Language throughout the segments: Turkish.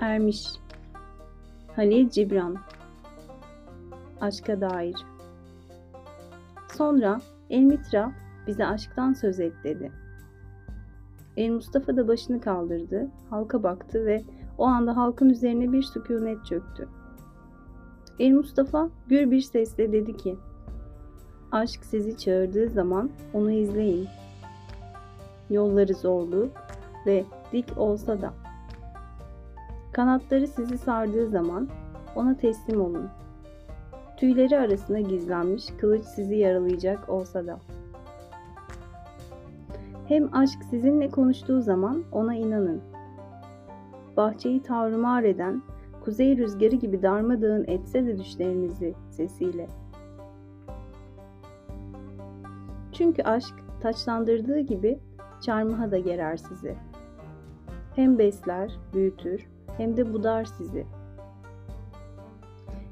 ermiş. Halil Cibran Aşka dair Sonra El Mitra bize aşktan söz et dedi. El Mustafa da başını kaldırdı, halka baktı ve o anda halkın üzerine bir sükunet çöktü. El Mustafa gür bir sesle dedi ki, Aşk sizi çağırdığı zaman onu izleyin. Yolları zorlu ve dik olsa da. Kanatları sizi sardığı zaman ona teslim olun. Tüyleri arasında gizlenmiş kılıç sizi yaralayacak olsa da. Hem aşk sizinle konuştuğu zaman ona inanın. Bahçeyi tavrımar eden, kuzey rüzgarı gibi darmadağın etse de düşlerinizi sesiyle. Çünkü aşk taçlandırdığı gibi çarmıha da gerer sizi. Hem besler, büyütür, hem de budar sizi.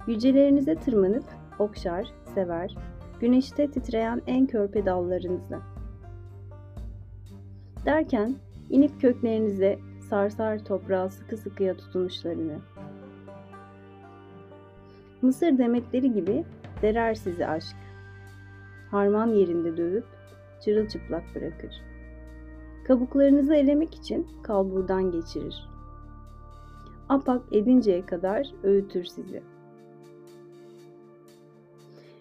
Yücelerinize tırmanıp okşar, sever, güneşte titreyen en körpe dallarınızı. Derken inip köklerinize sarsar toprağa sıkı sıkıya tutunuşlarını. Mısır demetleri gibi derer sizi aşk. Harman yerinde dövüp çırılçıplak bırakır. Kabuklarınızı elemek için kalburdan geçirir. Apak edinceye kadar öğütür sizi.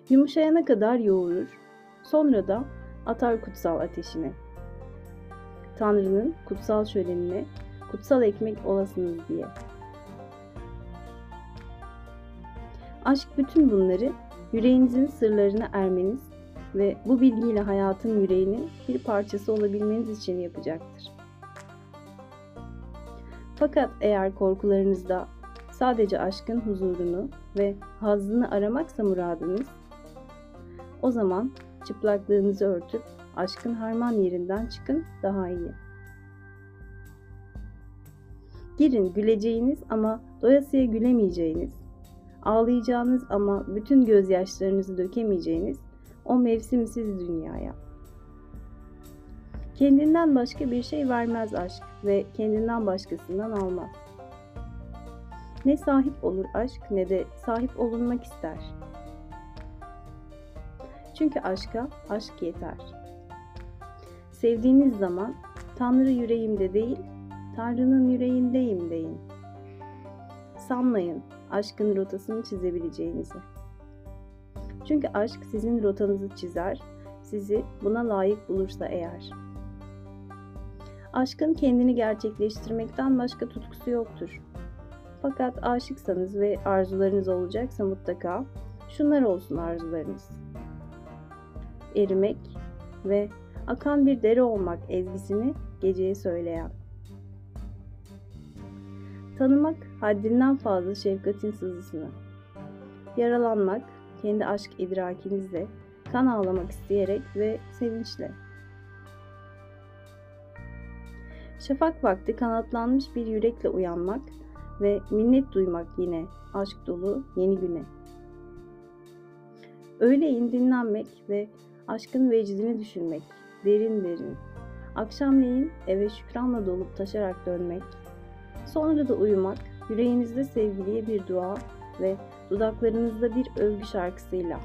Yumuşayana kadar yoğurur, sonra da atar kutsal ateşine. Tanrı'nın kutsal şölenine kutsal ekmek olasınız diye. Aşk bütün bunları yüreğinizin sırlarına ermeniz ve bu bilgiyle hayatın yüreğinin bir parçası olabilmeniz için yapacaktır. Fakat eğer korkularınızda sadece aşkın huzurunu ve hazzını aramaksa muradınız, o zaman çıplaklığınızı örtüp aşkın harman yerinden çıkın daha iyi. Girin güleceğiniz ama doyasıya gülemeyeceğiniz, ağlayacağınız ama bütün gözyaşlarınızı dökemeyeceğiniz o mevsimsiz dünyaya. Kendinden başka bir şey vermez aşk ve kendinden başkasından almaz. Ne sahip olur aşk ne de sahip olunmak ister. Çünkü aşka aşk yeter. Sevdiğiniz zaman Tanrı yüreğimde değil, Tanrı'nın yüreğindeyim deyin. Sanmayın aşkın rotasını çizebileceğinizi. Çünkü aşk sizin rotanızı çizer, sizi buna layık bulursa eğer. Aşkın kendini gerçekleştirmekten başka tutkusu yoktur. Fakat aşıksanız ve arzularınız olacaksa mutlaka şunlar olsun arzularınız. Erimek ve akan bir dere olmak ezgisini geceye söyleyen. Tanımak haddinden fazla şefkatin sızısını. Yaralanmak kendi aşk idrakinizle, kan ağlamak isteyerek ve sevinçle. Şafak vakti kanatlanmış bir yürekle uyanmak ve minnet duymak yine aşk dolu yeni güne. Öğleyin dinlenmek ve aşkın vecdini düşünmek, derin derin. Akşamleyin eve şükranla dolup taşarak dönmek. Sonra da uyumak, yüreğinizde sevgiliye bir dua ve dudaklarınızda bir övgü şarkısıyla